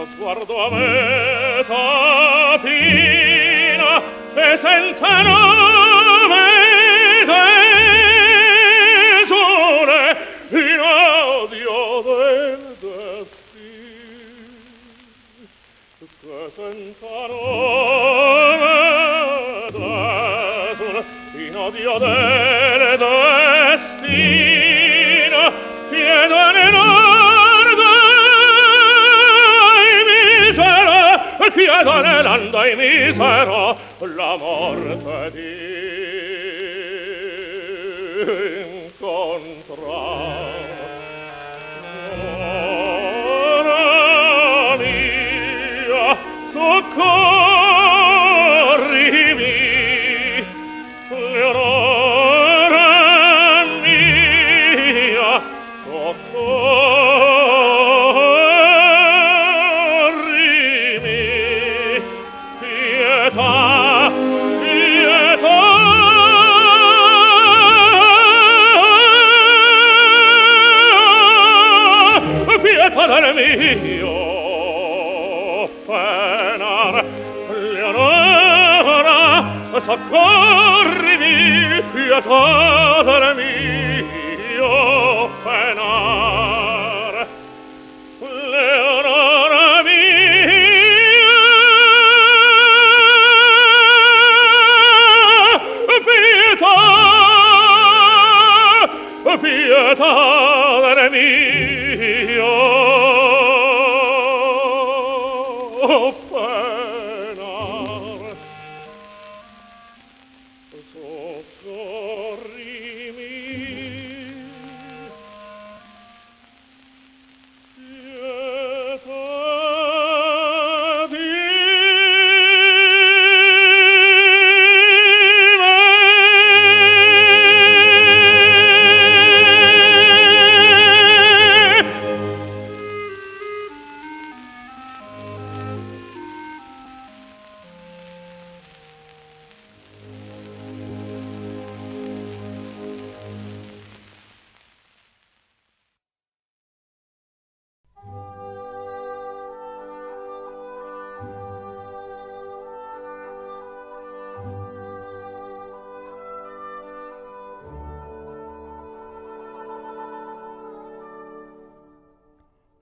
lo sguardo a me tapina e senza nome desole in odio del destino che senza nome desole in odio del destino chiedo noi per pietà nelanda e misero la morte di incontrare Ora mia, soccorso soccorrimi pietà del mio penar Leonora mia pietà pietà del mio. soccorri